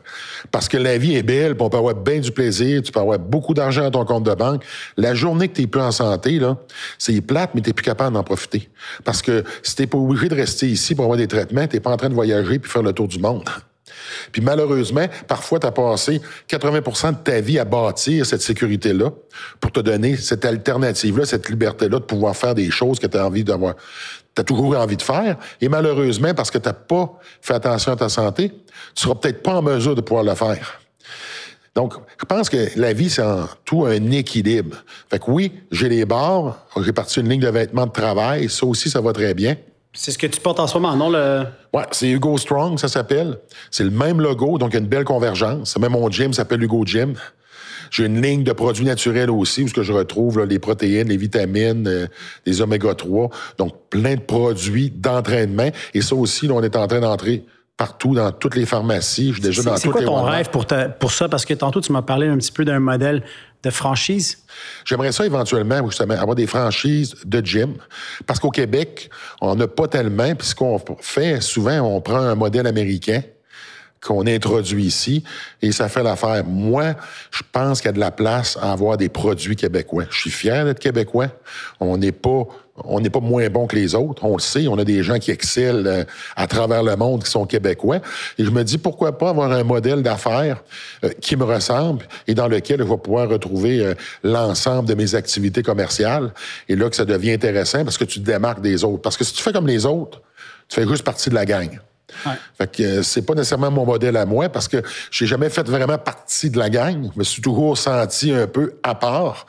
Parce que la vie est belle, puis on peut avoir bien du plaisir, tu peux avoir beaucoup d'argent à ton compte de banque. La journée que tu n'es plus en santé, là, c'est plate, mais tu n'es plus capable d'en profiter. Parce que si tu pas obligé de rester ici pour avoir des traitements, tu n'es pas en train de voyager puis faire le tour du monde. Puis malheureusement, parfois, tu as passé 80% de ta vie à bâtir cette sécurité-là pour te donner cette alternative-là, cette liberté-là de pouvoir faire des choses que tu as envie d'avoir. Tu as toujours envie de faire. Et malheureusement, parce que tu n'as pas fait attention à ta santé, tu seras peut-être pas en mesure de pouvoir le faire. Donc, je pense que la vie, c'est en tout un équilibre. Fait que oui, j'ai les bars, j'ai parti une ligne de vêtements de travail, ça aussi, ça va très bien. C'est ce que tu portes en ce moment, non? Le... Ouais, c'est Hugo Strong, ça s'appelle. C'est le même logo, donc il y a une belle convergence. Même mon gym s'appelle Hugo Gym. J'ai une ligne de produits naturels aussi, où ce que je retrouve les protéines, les vitamines, euh, les oméga 3. Donc, plein de produits d'entraînement. Et ça aussi, là, on est en train d'entrer partout, dans toutes les pharmacies. Je suis déjà dans toutes les C'est quoi ton rêve pour, pour ça? Parce que tantôt, tu m'as parlé un petit peu d'un modèle de franchise? J'aimerais ça éventuellement, justement, avoir des franchises de gym. Parce qu'au Québec, on n'a pas tellement. Puis ce qu'on fait, souvent, on prend un modèle américain qu'on introduit ici et ça fait l'affaire. Moi, je pense qu'il y a de la place à avoir des produits québécois. Je suis fier d'être québécois. On n'est pas on n'est pas moins bon que les autres. On le sait, on a des gens qui excellent euh, à travers le monde qui sont québécois. Et je me dis, pourquoi pas avoir un modèle d'affaires euh, qui me ressemble et dans lequel je vais pouvoir retrouver euh, l'ensemble de mes activités commerciales. Et là que ça devient intéressant parce que tu te démarques des autres. Parce que si tu fais comme les autres, tu fais juste partie de la gang. Fait que c'est pas nécessairement mon modèle à moi parce que j'ai jamais fait vraiment partie de la gang. Je me suis toujours senti un peu à part.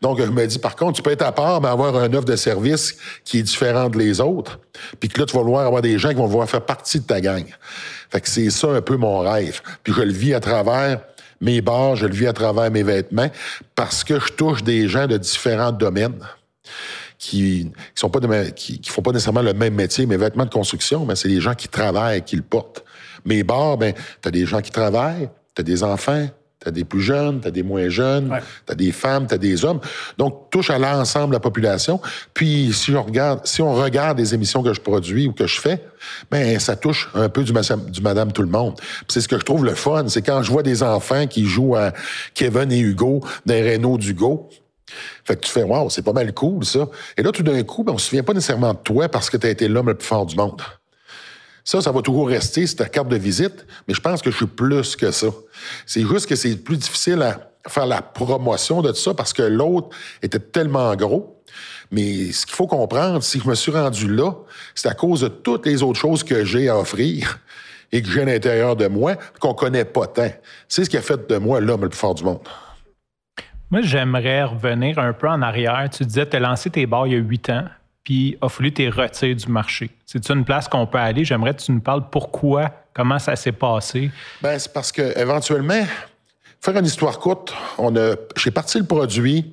Donc, je me dis, par contre, tu peux être à part, mais avoir un offre de service qui est différent de les autres. Puis que là, tu vas vouloir avoir des gens qui vont vouloir faire partie de ta gang. Fait que c'est ça un peu mon rêve. Puis je le vis à travers mes bars, je le vis à travers mes vêtements, parce que je touche des gens de différents domaines qui, qui sont pas de, qui, qui, font pas nécessairement le même métier. Mes vêtements de construction, mais c'est des gens qui travaillent, qui le portent. Mes bars, ben, t'as des gens qui travaillent, t'as des enfants, T'as des plus jeunes, t'as des moins jeunes, tu t'as des femmes, t'as des hommes. Donc, touche à l'ensemble de la population. Puis, si on regarde, si on regarde les émissions que je produis ou que je fais, ben ça touche un peu du, du Madame Tout le Monde. c'est ce que je trouve le fun, c'est quand je vois des enfants qui jouent à Kevin et Hugo des Renault d'Hugo. Fait que tu fais, wow, c'est pas mal cool, ça. Et là, tout d'un coup, ben, on se souvient pas nécessairement de toi parce que tu as été l'homme le plus fort du monde. Ça, ça va toujours rester, c'est ta carte de visite, mais je pense que je suis plus que ça. C'est juste que c'est plus difficile à faire la promotion de ça parce que l'autre était tellement gros. Mais ce qu'il faut comprendre, si je me suis rendu là, c'est à cause de toutes les autres choses que j'ai à offrir et que j'ai à l'intérieur de moi qu'on connaît pas tant. C'est ce qui a fait de moi l'homme le plus fort du monde. Moi, j'aimerais revenir un peu en arrière. Tu disais, tu as lancé tes bars il y a huit ans puis a fallu tes retirer du marché. C'est une place qu'on peut aller? J'aimerais que tu nous parles pourquoi, comment ça s'est passé? Ben, c'est parce que éventuellement, faire une histoire courte, on a, j'ai parti le produit,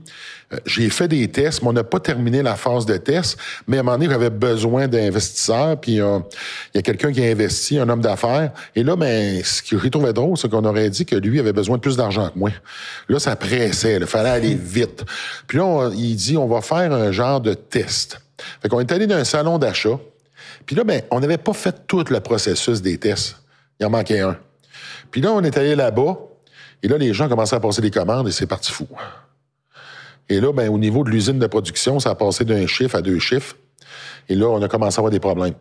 euh, j'ai fait des tests, mais on n'a pas terminé la phase de test. Mais à un moment donné, j'avais besoin d'investisseurs, puis euh, il y a quelqu'un qui a investi, un homme d'affaires. Et là, ben, ce que j'ai trouvé drôle, c'est qu'on aurait dit que lui avait besoin de plus d'argent que moi. Là, ça pressait, il fallait aller vite. Puis là, il dit, on va faire un genre de test. Fait qu'on est allé dans un salon d'achat. Puis là, ben, on n'avait pas fait tout le processus des tests. Il en manquait un. Puis là, on est allé là-bas. Et là, les gens commençaient à passer des commandes et c'est parti fou. Et là, ben, au niveau de l'usine de production, ça a passé d'un chiffre à deux chiffres. Et là, on a commencé à avoir des problèmes.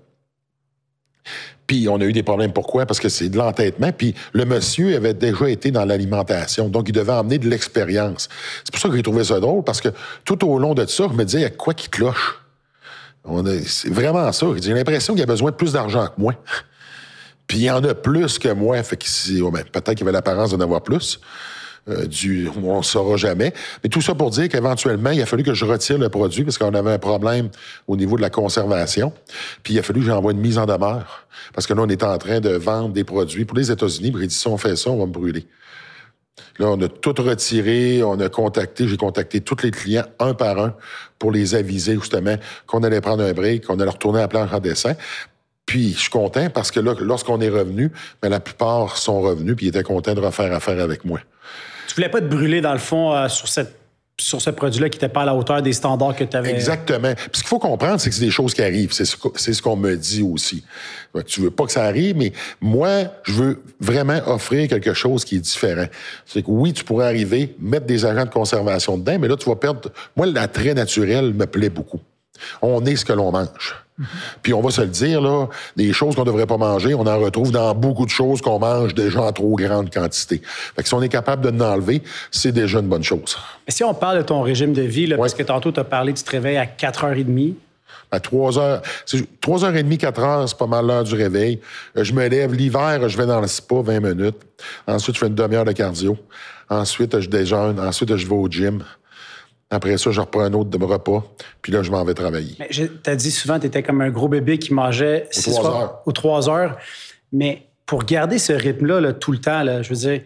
Puis on a eu des problèmes. Pourquoi? Parce que c'est de l'entêtement. Puis le monsieur avait déjà été dans l'alimentation. Donc, il devait emmener de l'expérience. C'est pour ça que j'ai trouvé ça drôle, parce que tout au long de ça, je me disais, il y a quoi qui cloche? C'est vraiment ça. J'ai l'impression qu'il a besoin de plus d'argent que moi. Puis il y en a plus que moi. Fait que ben, peut-être qu'il avait l'apparence d'en avoir plus. Euh, du, on ne saura jamais. Mais tout ça pour dire qu'éventuellement, il a fallu que je retire le produit parce qu'on avait un problème au niveau de la conservation. Puis il a fallu que j'envoie une mise en demeure. Parce que là, on est en train de vendre des produits pour les États-Unis. Puis si on fait ça, on va me brûler. Là, on a tout retiré, on a contacté, j'ai contacté tous les clients un par un pour les aviser justement qu'on allait prendre un break, qu'on allait retourner à la planche en dessin. Puis je suis content parce que là, lorsqu'on est revenu, ben, la plupart sont revenus puis ils étaient contents de refaire affaire avec moi. Tu voulais pas te brûler dans le fond euh, sur cette sur ce produit-là qui n'était pas à la hauteur des standards que tu avais. Exactement. Puis ce qu'il faut comprendre, c'est que c'est des choses qui arrivent. C'est ce qu'on me dit aussi. Tu veux pas que ça arrive, mais moi, je veux vraiment offrir quelque chose qui est différent. C'est que oui, tu pourrais arriver, mettre des agents de conservation dedans, mais là, tu vas perdre. Moi, l'attrait naturel me plaît beaucoup. On est ce que l'on mange. Puis on va se le dire, là, des choses qu'on ne devrait pas manger, on en retrouve dans beaucoup de choses qu'on mange déjà en trop grande quantité. Fait que si on est capable de l'enlever, c'est déjà une bonne chose. Mais si on parle de ton régime de vie, là, parce que tantôt tu as parlé, tu te réveilles à 4h30. À 3 heures. 3h30, 4 heures, c'est pas mal l'heure du réveil. Euh, je me lève l'hiver, je vais dans le spa 20 minutes. Ensuite, je fais une demi-heure de cardio. Ensuite, je déjeune. Ensuite, je vais au gym. Après ça, je reprends un autre de repas, puis là, je m'en vais travailler. Tu as dit souvent que tu étais comme un gros bébé qui mangeait aux trois heures. Aux trois heures. Mais pour garder ce rythme-là tout le temps, là, je veux dire,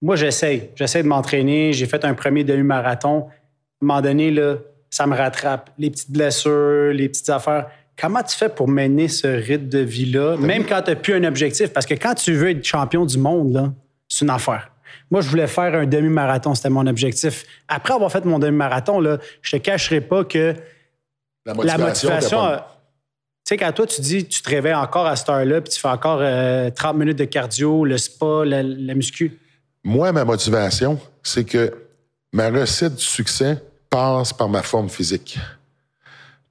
moi, j'essaie. J'essaie de m'entraîner. J'ai fait un premier demi-marathon. À un moment donné, là, ça me rattrape. Les petites blessures, les petites affaires. Comment tu fais pour mener ce rythme de vie-là, même quand tu n'as plus un objectif? Parce que quand tu veux être champion du monde, c'est une affaire. Moi, je voulais faire un demi-marathon, c'était mon objectif. Après avoir fait mon demi-marathon, là, je te cacherai pas que la motivation. tu sais, quand toi, tu dis tu te réveilles encore à cette heure-là, puis tu fais encore 30 euh, minutes de cardio, le spa, la, muscu. Moi, ma motivation, c'est que ma recette du succès passe par ma forme physique,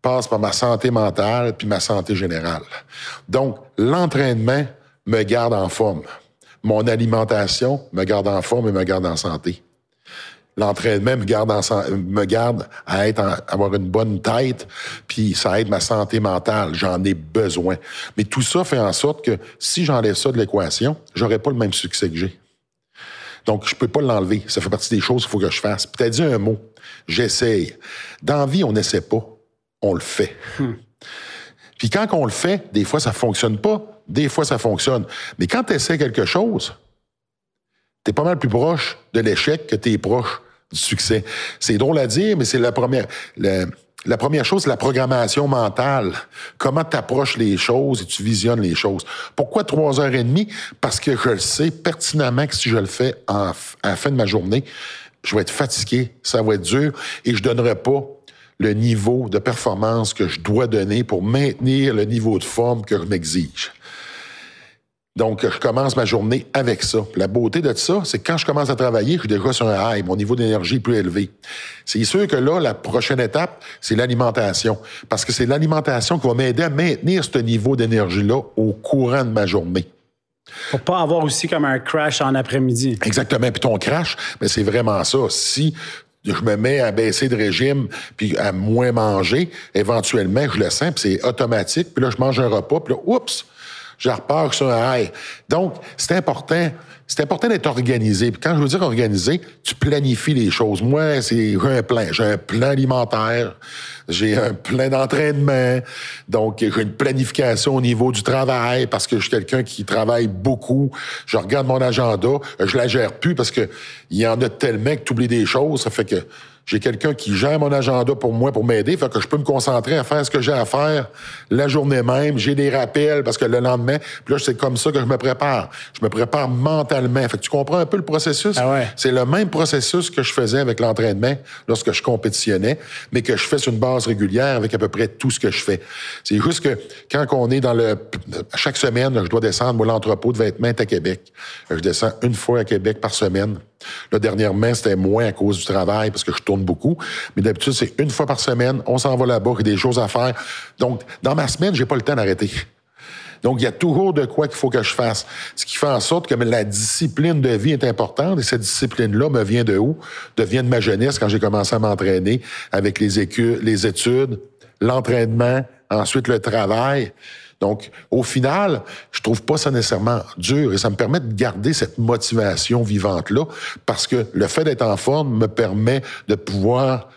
passe par ma santé mentale puis ma santé générale. Donc, l'entraînement me garde en forme. Mon alimentation me garde en forme et me garde en santé. L'entraînement me garde, me garde à être avoir une bonne tête, puis ça aide ma santé mentale. J'en ai besoin. Mais tout ça fait en sorte que si j'enlève ça de l'équation, j'aurai pas le même succès que j'ai. Donc, je peux pas l'enlever. Ça fait partie des choses qu'il faut que je fasse. Puis t'as dit un mot. J'essaye. Dans la vie, on n'essaie pas. On le fait. Hmm. Puis quand on le fait, des fois, ça fonctionne pas. Des fois, ça fonctionne. Mais quand tu essaies quelque chose, tu es pas mal plus proche de l'échec que tu es proche du succès. C'est drôle à dire, mais c'est la première. La, première chose, c'est la programmation mentale. Comment tu approches les choses et tu visionnes les choses. Pourquoi trois heures et demie? Parce que je le sais pertinemment que si je le fais à la fin de ma journée, je vais être fatigué, ça va être dur et je donnerai pas le niveau de performance que je dois donner pour maintenir le niveau de forme que je m'exige. Donc, je commence ma journée avec ça. La beauté de ça, c'est que quand je commence à travailler, je suis déjà sur un high, mon niveau d'énergie est plus élevé. C'est sûr que là, la prochaine étape, c'est l'alimentation. Parce que c'est l'alimentation qui va m'aider à maintenir ce niveau d'énergie-là au courant de ma journée. Pour pas avoir aussi comme un crash en après-midi. Exactement. Puis ton crash, mais c'est vraiment ça. Si je me mets à baisser de régime puis à moins manger, éventuellement, je le sens, puis c'est automatique. Puis là, je mange un repas, puis là, oups, je repars sur un high. Donc, c'est important. C'est important d'être organisé. Puis quand je veux dire organisé, tu planifies les choses. Moi, c'est un plan. J'ai un plan alimentaire, j'ai un plan d'entraînement. Donc, j'ai une planification au niveau du travail parce que je suis quelqu'un qui travaille beaucoup. Je regarde mon agenda, je la gère plus parce que il y en a tellement que tu oublies des choses. Ça fait que j'ai quelqu'un qui gère mon agenda pour moi, pour m'aider, fait que je peux me concentrer à faire ce que j'ai à faire la journée même. J'ai des rappels parce que le lendemain, puis là, c'est comme ça que je me prépare. Je me prépare mentalement. Fait que tu comprends un peu le processus? Ah c'est le même processus que je faisais avec l'entraînement lorsque je compétitionnais, mais que je fais sur une base régulière avec à peu près tout ce que je fais. C'est juste que quand on est dans le... Chaque semaine, je dois descendre, moi, l'entrepôt de vêtements à Québec. Je descends une fois à Québec par semaine. Là, dernièrement, c'était moins à cause du travail parce que je tourne beaucoup. Mais d'habitude, c'est une fois par semaine. On s'en va là-bas, il des choses à faire. Donc, dans ma semaine, j'ai pas le temps d'arrêter. Donc, il y a toujours de quoi qu'il faut que je fasse. Ce qui fait en sorte que la discipline de vie est importante. Et cette discipline-là me vient de où? De vient de ma jeunesse quand j'ai commencé à m'entraîner avec les, les études, l'entraînement, ensuite le travail. Donc, au final, je trouve pas ça nécessairement dur et ça me permet de garder cette motivation vivante-là parce que le fait d'être en forme me permet de pouvoir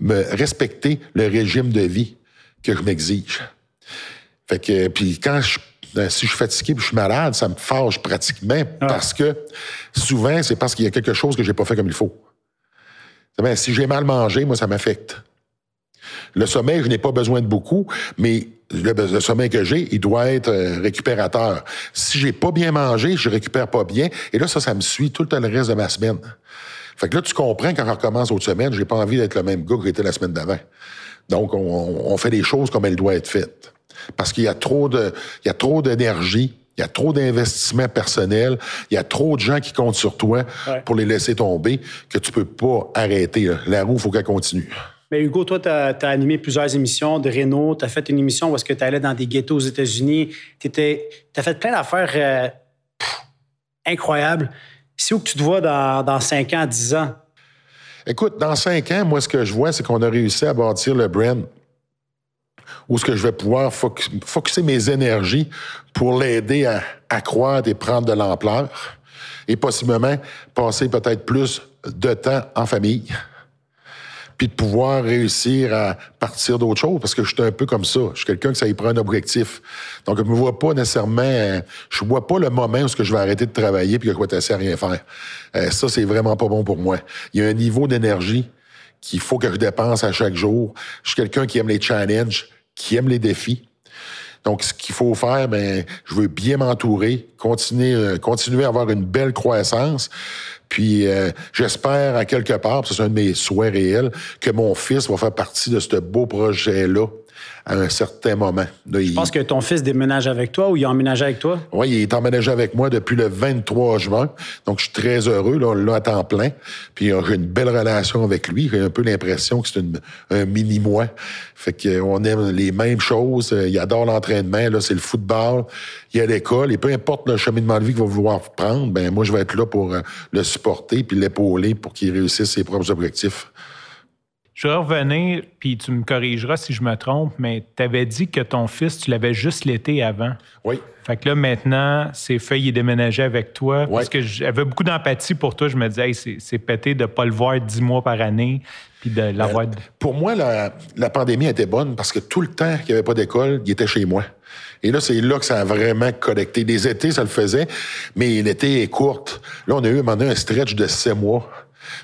me respecter le régime de vie que je m'exige. Fait que, puis quand je, ben, si je suis fatigué puis je suis malade, ça me fâche pratiquement ah. parce que souvent, c'est parce qu'il y a quelque chose que j'ai pas fait comme il faut. si j'ai mal mangé, moi, ça m'affecte. Le sommeil, je n'ai pas besoin de beaucoup, mais le, sommeil que j'ai, il doit être euh, récupérateur. Si j'ai pas bien mangé, je récupère pas bien. Et là, ça, ça me suit tout le reste de ma semaine. Fait que là, tu comprends quand on recommence autre semaine, j'ai pas envie d'être le même gars que j'étais la semaine d'avant. Donc, on, on, fait les choses comme elles doivent être faites. Parce qu'il y a trop de, il y a trop d'énergie, il y a trop d'investissement personnel, il y a trop de gens qui comptent sur toi pour les laisser tomber que tu peux pas arrêter. La roue, il faut qu'elle continue. Mais Hugo, toi, tu as, animé plusieurs émissions de Renault. Tu as fait une émission où est-ce que tu allais dans des ghettos aux États-Unis. Tu as fait plein d'affaires euh, incroyables. C'est où que tu te vois dans, dans 5 ans, 10 ans? Écoute, dans 5 ans, moi, ce que je vois, c'est qu'on a réussi à bâtir le brand où ce que je vais pouvoir focuser mes énergies pour l'aider à, à croître et prendre de l'ampleur et possiblement passer peut-être plus de temps en famille puis de pouvoir réussir à partir d'autre chose, parce que je suis un peu comme ça. Je suis quelqu'un qui ça y prend un objectif. Donc, je me vois pas nécessairement, euh, je vois pas le moment où je vais arrêter de travailler puis que je vais tasser à rien faire. Euh, ça, c'est vraiment pas bon pour moi. Il y a un niveau d'énergie qu'il faut que je dépense à chaque jour. Je suis quelqu'un qui aime les challenges, qui aime les défis. Donc, ce qu'il faut faire, ben, je veux bien m'entourer, continuer, euh, continuer à avoir une belle croissance. Puis, euh, j'espère à quelque part, c'est un de mes souhaits réels, que mon fils va faire partie de ce beau projet-là à un certain moment. je pense que ton fils déménage avec toi ou il a emménagé avec toi? Oui, il est emménagé avec moi depuis le 23 juin. Donc, je suis très heureux, là, là à temps plein. Puis, j'ai une belle relation avec lui. J'ai un peu l'impression que c'est un mini-moi. Fait qu'on aime les mêmes choses. Il adore l'entraînement. Là, c'est le football. Il a l'école. Et peu importe le cheminement de vie qu'il va vouloir prendre, ben moi, je vais être là pour euh, le supporter puis l'épauler pour qu'il réussisse ses propres objectifs. Je vais revenir, puis tu me corrigeras si je me trompe, mais tu avais dit que ton fils, tu l'avais juste l'été avant. Oui. Fait que là, maintenant, c'est fait, il est déménagé avec toi. Parce que j'avais beaucoup d'empathie pour toi. Je me disais, c'est pété de ne pas le voir dix mois par année, puis de l'avoir. pour moi, la, la, pandémie était bonne parce que tout le temps qu'il n'y avait pas d'école, il était chez moi. Et là, c'est là que ça a vraiment connecté. Des étés, ça le faisait, mais l'été est courte. Là, on a eu un stretch de sept mois.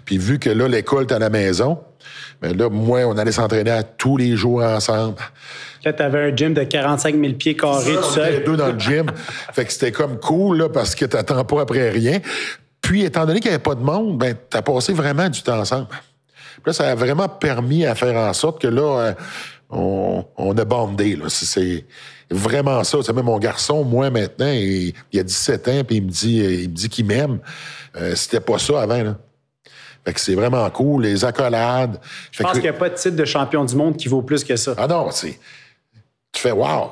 Puis vu que là, l'école est à la maison, mais là, moi, on allait s'entraîner tous les jours ensemble. Là, tu avais un gym de 45 000 pieds carrés tout seul. Deux dans le gym. fait que c'était comme cool, là, parce que t'attends pas après rien. Puis, étant donné qu'il n'y avait pas de monde, ben, t'as passé vraiment du temps ensemble. Puis là, ça a vraiment permis à faire en sorte que là, euh, on, a bandé, là. C'est vraiment ça. C'est même mon garçon, moi, maintenant, il, il a 17 ans, puis il me dit, il me dit qu'il m'aime. Euh, c'était pas ça avant, là. Fait que c'est vraiment cool, les accolades. Je pense qu'il n'y a pas de titre de champion du monde qui vaut plus que ça. Ah non, c'est. Tu fais wow!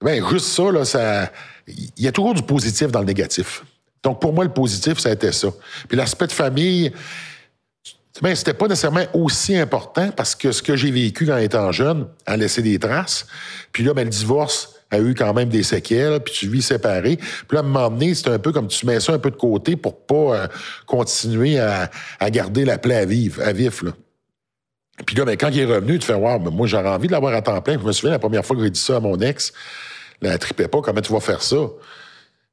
Ben, juste ça, là, ça. Il y a toujours du positif dans le négatif. Donc, pour moi, le positif, ça a été ça. Puis l'aspect de famille, ben, c'était pas nécessairement aussi important parce que ce que j'ai vécu en étant jeune a laissé des traces. Puis là, ben, le divorce, a eu quand même des séquelles, puis tu vis séparé. Puis là, donné, c'est un peu comme tu mets ça un peu de côté pour pas euh, continuer à, garder la plaie à vivre, à vif, là. Puis là, ben, quand il est revenu, tu fais, wow, moi, j'aurais envie de l'avoir à temps plein. Je me souviens, la première fois que j'ai dit ça à mon ex, elle ne tripait pas, comment tu vas faire ça?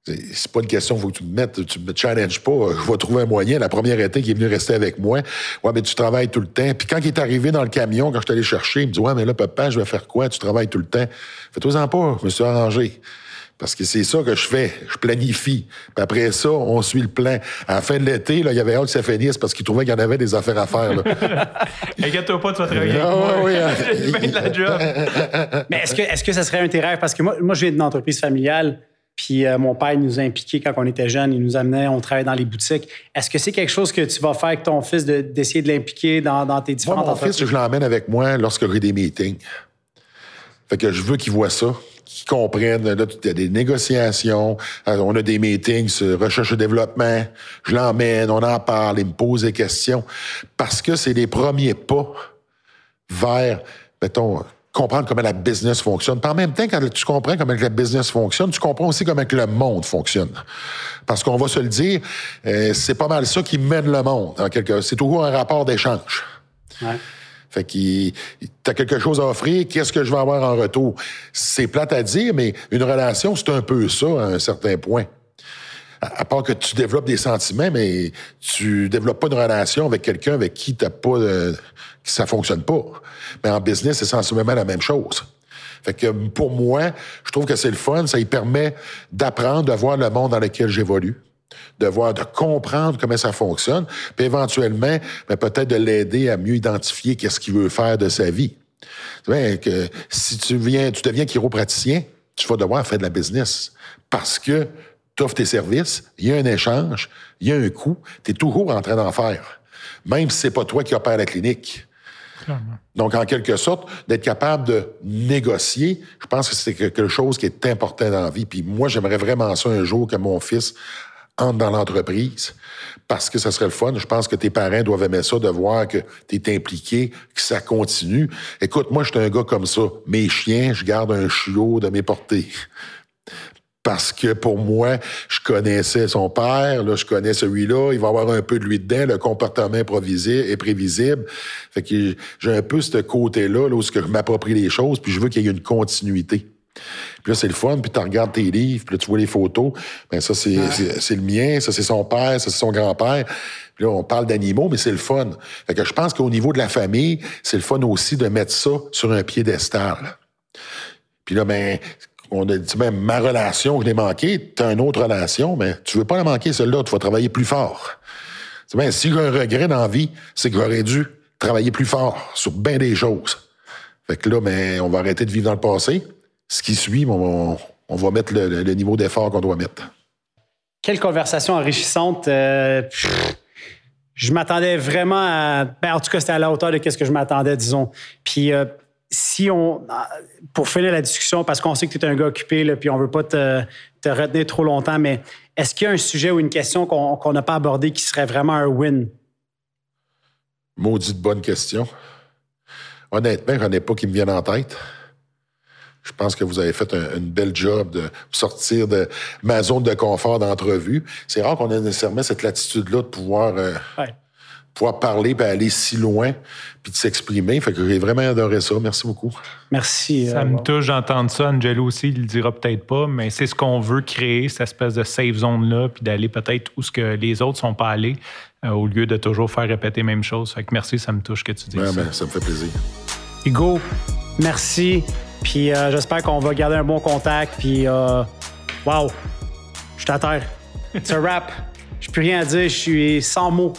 C'est pas une question, faut que tu me mettes, tu me challenges pas. Je vais trouver un moyen. La première été qui est venu rester avec moi, ouais, mais tu travailles tout le temps. Puis quand il est arrivé dans le camion, quand je suis allé chercher, il me dit, ouais, mais là, papa, je vais faire quoi? Tu travailles tout le temps. Fais-toi-en pas. Je me suis arrangé. Parce que c'est ça que je fais. Je planifie. Puis après ça, on suit le plan. À la fin de l'été, il y avait hâte que ça finisse parce qu'il trouvait qu'il y en avait des affaires à faire. Inquiète-toi pas, tu vas travailler avec moi. Oui, J'ai de la job. Mais est-ce que, est-ce que ça serait un terrain? Parce que moi, moi je viens d'une entreprise familiale. Puis euh, mon père nous a impliqués quand on était jeunes. Il nous amenait, on travaillait dans les boutiques. Est-ce que c'est quelque chose que tu vas faire avec ton fils, d'essayer de, l'impliquer dans, tes différentes Moi, mon fils, je l'emmène avec moi lorsque j'ai des meetings. Fait que je veux qu'il voit ça, qu'il comprenne. Là, il y a des négociations, euh, on a des meetings sur recherche et développement. Je l'emmène, on en parle, il me pose des questions. Parce que c'est les premiers pas vers, mettons, comprendre comment la business fonctionne. Par en même temps, quand tu comprends comment la business fonctionne, tu comprends aussi comment le monde fonctionne. Parce qu'on va se le dire, euh, c'est pas mal ça qui mène le monde. C'est toujours un rapport d'échange. Ouais. Fait qu'il t'as quelque chose à offrir, qu'est-ce que je vais avoir en retour? C'est plate à dire, mais une relation, c'est un peu ça à un certain point. À, part que tu développes des sentiments, mais tu développes pas une relation avec quelqu'un avec qui t'as pas ça fonctionne pas. Mais en business, c'est sensiblement la même chose. Fait que pour moi, je trouve que c'est le fun, ça y permet d'apprendre, de voir le monde dans lequel j'évolue. de voir, de comprendre comment ça fonctionne, puis éventuellement, ben, peut-être de l'aider à mieux identifier qu'est-ce qu'il veut faire de sa vie. Si tu viens, tu deviens chiropraticien, tu vas devoir faire de la business parce que tu offres tes services, il y a un échange, il y a un coût, tu es toujours en train d'en faire, même si c'est pas toi qui opère la clinique. Donc, en quelque sorte, d'être capable de négocier, je pense que c'est quelque chose qui est important dans la vie. Puis moi, j'aimerais vraiment ça un jour que mon fils entre dans l'entreprise parce que ça serait le fun. Je pense que tes parents doivent aimer ça, de voir que tu es impliqué, que ça continue. Écoute, moi, je suis un gars comme ça. Mes chiens, je garde un chiot de mes portées parce que pour moi, je connaissais son père, là, je connais celui-là, il va avoir un peu de lui dedans, le comportement improvisé est prévisible. Fait que j'ai un peu ce côté-là, là, où je m'approprie les choses, puis je veux qu'il y ait une continuité. Puis là, c'est le fun, puis tu regardes tes livres, puis là, tu vois les photos. Ben ça, c'est, c'est, le mien, ça, c'est son père, ça, c'est son grand-père. Puis là, on parle d'animaux, mais c'est le fun. Fait que je pense qu'au niveau de la famille, c'est le fun aussi de mettre ça sur un piédestal. Puis là, ben, même ma relation, je l'ai manquée, tu as une autre relation, mais tu veux pas la manquer, celle-là, tu vas travailler plus fort. Ben, si j'ai un regret dans la vie, c'est que j'aurais dû travailler plus fort sur bien des choses. Fait que là, ben, on va arrêter de vivre dans le passé. Ce qui suit, on, va mettre le, niveau d'effort qu'on doit mettre. Quelle conversation enrichissante. Euh, je m'attendais vraiment à. Ben, en tout cas, c'était à la hauteur de ce que je m'attendais, disons. Puis, euh, si on, pour finir la discussion, parce qu'on sait que tu es un gars occupé, là, puis on veut pas te, retenir trop longtemps, mais est-ce qu'il y a un sujet ou une question qu'on n'a pas abordé qui serait vraiment un win? Maudite bonne question. Honnêtement, j'en ai pas qui me viennent en tête. Je pense que vous avez fait un, une belle job de sortir de ma zone de confort d'entrevue. C'est rare qu'on ait nécessairement cette latitude-là de pouvoir euh, pouvoir parler, puis aller si loin, puis de s'exprimer. Fait que j'ai vraiment adoré ça. Merci beaucoup. Merci. Euh, ça me touche d'entendre ça. Angelo aussi, il le dira peut-être pas, mais c'est ce qu'on veut créer, cette espèce de safe zone-là, puis d'aller peut-être où ce que les autres sont pas allés, euh, au lieu de toujours faire répéter la même chose. Fait que merci, ça me touche que tu dises ouais, ça. Ben, ça me fait plaisir. Hugo, merci. Puis euh, j'espère qu'on va garder un bon contact. Puis, wow, je suis à terre. C'est un rap. Je peux rien à dire. Je suis sans mots.